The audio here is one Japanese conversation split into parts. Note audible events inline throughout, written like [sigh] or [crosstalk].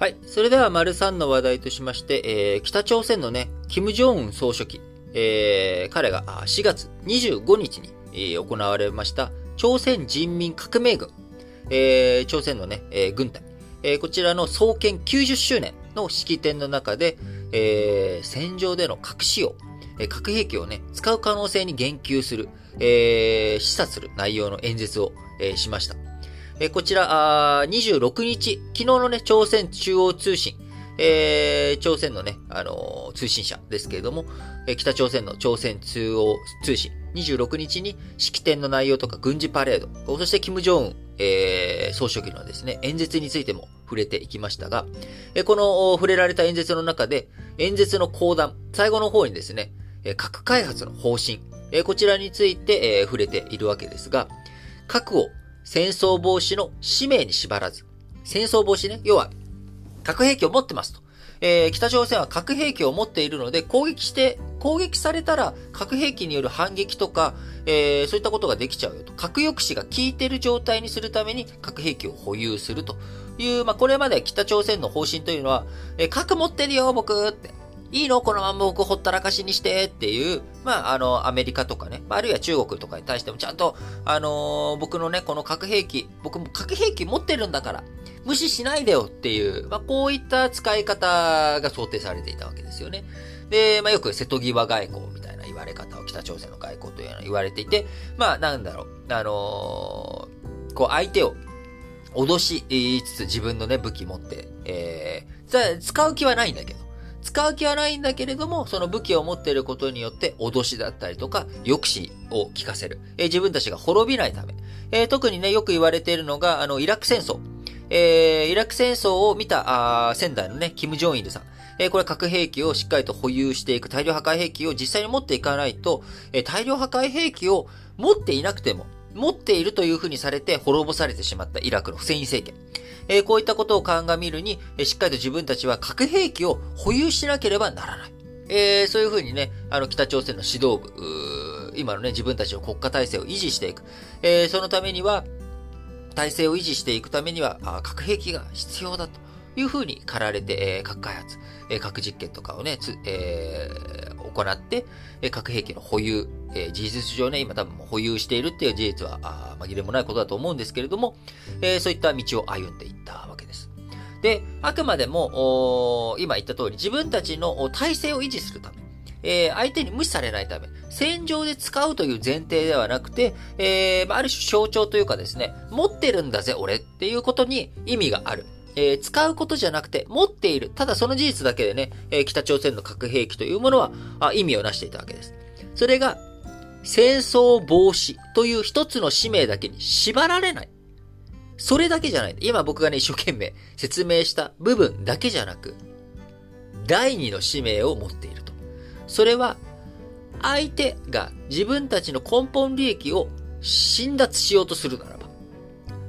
はい。それでは、丸3の話題としまして、えー、北朝鮮のね、金正恩総書記、えー、彼が4月25日に、えー行われました、朝鮮人民革命軍、えー、朝鮮のね、えー軍隊、えーこちらの創建90周年の式典の中で、えー戦場での核使用、えー核兵器をね、使う可能性に言及する、えー示唆する内容の演説を、えーしました。えこちら、あ26日、昨日のね、朝鮮中央通信、えー朝鮮のね、あのー通信社ですけれども、えー北朝鮮の朝鮮中央通信、26日に式典の内容とか軍事パレード、そして金正恩、えー総書記のですね、演説についても触れていきましたが、えーこの触れられた演説の中で、演説の講談、最後の方にですね、えー核開発の方針、えーこちらについて、えー触れているわけですが、核を戦争防止の使命に縛らず、戦争防止ね、要は、核兵器を持ってますと。えー北朝鮮は核兵器を持っているので、攻撃して、攻撃されたら核兵器による反撃とか、えーそういったことができちゃうよと。核抑止が効いてる状態にするために核兵器を保有するという、まあ、これまで北朝鮮の方針というのは、えー核持ってるよ、僕って。いいの？このまま僕ほったらかしにしてっていう、まあ、あの、アメリカとかね、あるいは中国とかに対してもちゃんと、あのー僕のね、この核兵器、僕も核兵器持ってるんだから、無視しないでよっていう、まあ、こういった使い方が想定されていたわけですよね。で、まあ、よく瀬戸際外交みたいな言われ方を北朝鮮の外交というのは言われていて、まあ、なんだろう、あのーこう相手を脅しつつ自分のね、武器持って、えー、使う気はないんだけど、使う気はないんだけれども、その武器を持っていることによって脅しだったりとか、抑止を効かせる。えー自分たちが滅びないため。えー特にね、よく言われているのが、あの、イラク戦争。えーイラク戦争を見た、あ仙台のね、キム・ジョンイルさん。えーこれ核兵器をしっかりと保有していく、大量破壊兵器を実際に持っていかないと、えー大量破壊兵器を持っていなくても、持っているというふうにされて滅ぼされてしまったイラクのフセイン政権。えーこういったことを鑑みるに、えーしっかりと自分たちは核兵器を保有しなければならない。えーそういうふうにね、あの、北朝鮮の指導部、今のね、自分たちの国家体制を維持していく。えーそのためには、体制を維持していくためには、核兵器が必要だというふうに駆られて、えー核開発、えー核実験とかをね、つえー行って、えー核兵器の保有、えー事実上ね、今多分保有しているっていう事実は、あ紛れもないことだと思うんですけれども、えーそういった道を歩んでいったわけです。で、あくまでも、今言った通り、自分たちの体制を維持するため、えー相手に無視されないため、戦場で使うという前提ではなくて、えーある種象徴というかですね、持ってるんだぜ、俺っていうことに意味がある。えー使うことじゃなくて、持っている。ただその事実だけでね、えー北朝鮮の核兵器というものは、あ意味をなしていたわけです。それが、戦争防止という一つの使命だけに縛られない。それだけじゃない。今僕がね、一生懸命説明した部分だけじゃなく、第二の使命を持っていると。それは、相手が自分たちの根本利益を侵奪しようとするならば、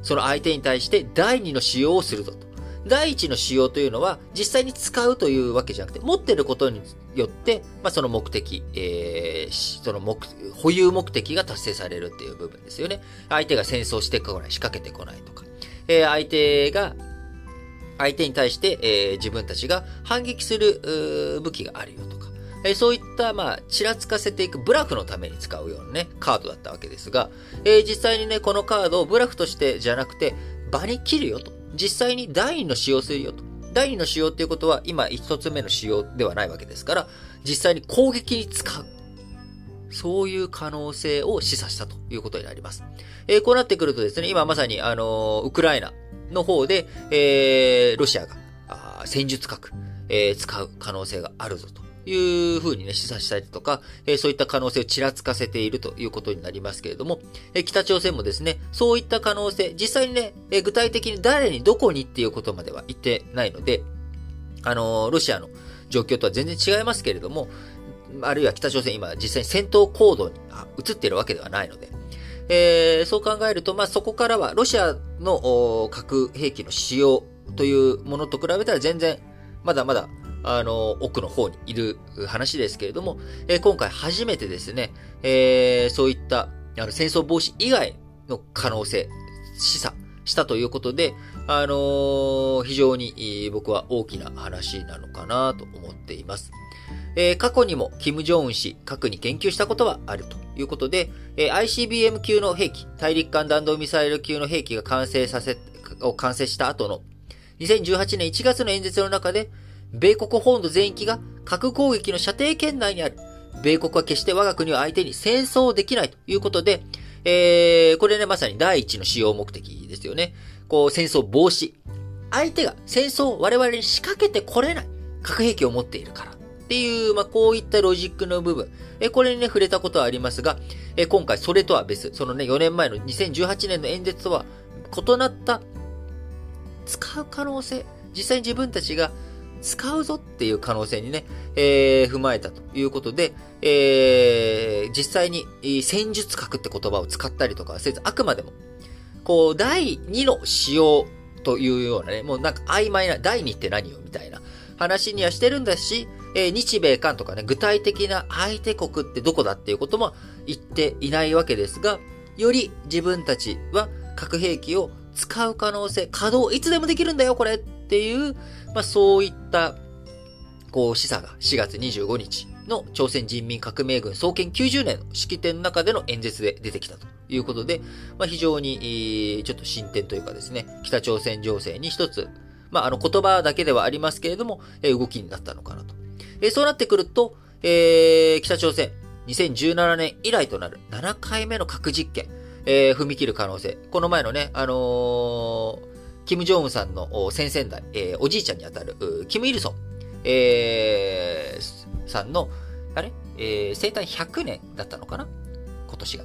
その相手に対して第二の使用をするぞと。第一の使用というのは実際に使うというわけじゃなくて、持ってることによって、まあ、その目的、えーその目、保有目的が達成されるっていう部分ですよね。相手が戦争してこない、仕掛けてこないとか。えー相手が、相手に対して、えー自分たちが反撃する武器があるよとか。えそういった、まあ、ちらつかせていくブラフのために使うようなね、カードだったわけですが、えー実際にね、このカードをブラフとしてじゃなくて、場に切るよと。実際に第二の使用するよと。第二の使用っていうことは、今一つ目の使用ではないわけですから、実際に攻撃に使う。そういう可能性を示唆したということになります。えーこうなってくるとですね、今まさに、あのーウクライナの方で、えーロシアが、あ戦術核、えー使う可能性があるぞというふうにね、示唆したりとか、えーそういった可能性をちらつかせているということになりますけれども、えー北朝鮮もですね、そういった可能性、実際にね、えー具体的に誰にどこにっていうことまでは言ってないので、あのロシアの状況とは全然違いますけれども、あるいは北朝鮮今実際に戦闘行動に移っているわけではないので、えーそう考えると、まあ、そこからはロシアの核兵器の使用というものと比べたら全然まだまだあの奥の方にいる話ですけれども、え今回初めてですね、えーそういったあの戦争防止以外の可能性、示唆したということで、あのー、非常に僕は大きな話なのかなと思っています。えー、過去にも、キム・ジョンウン氏、核に言及したことはあるということで、えー、ICBM 級の兵器、大陸間弾道ミサイル級の兵器が完成させ、を完成した後の、2018年1月の演説の中で、米国本土全域が核攻撃の射程圏内にある。米国は決して我が国を相手に戦争できないということで、えー、これね、まさに第一の使用目的ですよね。こう、戦争防止。相手が戦争を我々に仕掛けてこれない。核兵器を持っているから。っていう、まあ、こういったロジックの部分。え、これにね、触れたことはありますが、え、今回それとは別。そのね、4年前の2018年の演説とは異なった使う可能性。実際に自分たちが使うぞっていう可能性にね、えー、踏まえたということで、えー、実際に戦術核って言葉を使ったりとかせず、あくまでも、こう、第2の使用というようなね、もうなんか曖昧な、第2って何よみたいな話にはしてるんだし、えー、日米韓とかね、具体的な相手国ってどこだっていうことも言っていないわけですが、より自分たちは核兵器を使う可能性、稼働いつでもできるんだよ、これっていう、まあそういった、こう、示唆が4月25日の朝鮮人民革命軍創建90年の式典の中での演説で出てきたということで、まあ非常に、ちょっと進展というかですね、北朝鮮情勢に一つ、まああの言葉だけではありますけれども、動きになったのかなとえそうなってくると、えー、北朝鮮、2017年以来となる7回目の核実験、えー、踏み切る可能性。この前のね、あのー、キム・ジョンウンさんの先々代、えー、おじいちゃんにあたる、キム・イルソン、えー、さんの、あれ？えー、生誕100年だったのかな？今年が。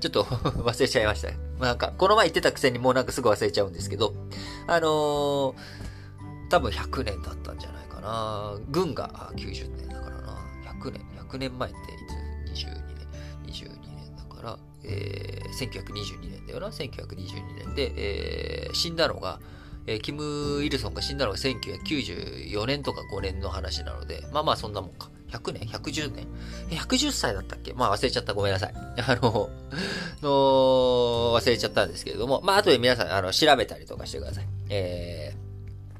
ちょっと [laughs] 忘れちゃいました。なんか、この前言ってたくせにもうなんかすぐ忘れちゃうんですけど、あのー、多分100年だったんじゃないかな。軍が90年だからな。100年、100年前っていつ ?22 年、22年だから、えー、1922年だよな。1922年で、えー、死んだのが、えー、キム・イルソンが死んだのが1994年とか5年の話なので、まあまあそんなもんか。100年 ?110 年 ?110 歳だったっけ？まあ忘れちゃった。ごめんなさい。[laughs] あの、の、忘れちゃったんですけれども、まあ後で皆さん、あの、調べたりとかしてください。え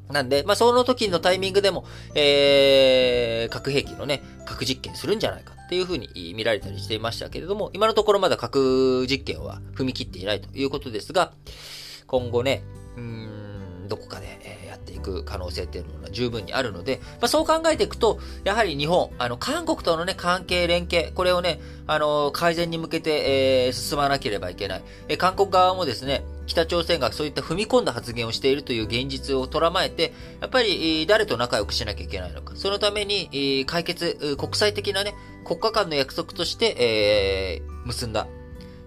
ー、なんで、まあ、その時のタイミングでも、えー、核兵器のね、核実験するんじゃないかっていうふうに見られたりしていましたけれども、今のところまだ核実験は踏み切っていないということですが、今後ね、うん、どこかで、えやっていく可能性っていうのは十分にあるので、まあ、そう考えていくと、やはり日本、あの、韓国とのね、関係連携、これをね、あの、改善に向けて、えー、進まなければいけない。え韓国側もですね、北朝鮮がそういった踏み込んだ発言をしているという現実をとらまえて、やっぱり誰と仲良くしなきゃいけないのか。そのために解決、国際的なね、国家間の約束として、えー、結んだ、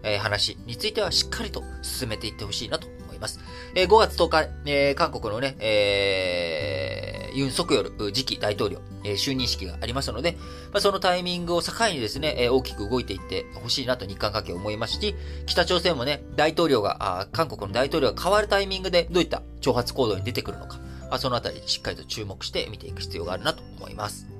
え話についてはしっかりと進めていってほしいなと思います。え、5月10日、え、韓国のね、えー、ユン・ソクヨル次期大統領、えー、就任式がありましたので、まあ、そのタイミングを境にですね、えー、大きく動いていってほしいなと日韓関係思いますし、北朝鮮もね、大統領が、あ韓国の大統領が変わるタイミングでどういった挑発行動に出てくるのか、まあそのあたりしっかりと注目して見ていく必要があるなと思います。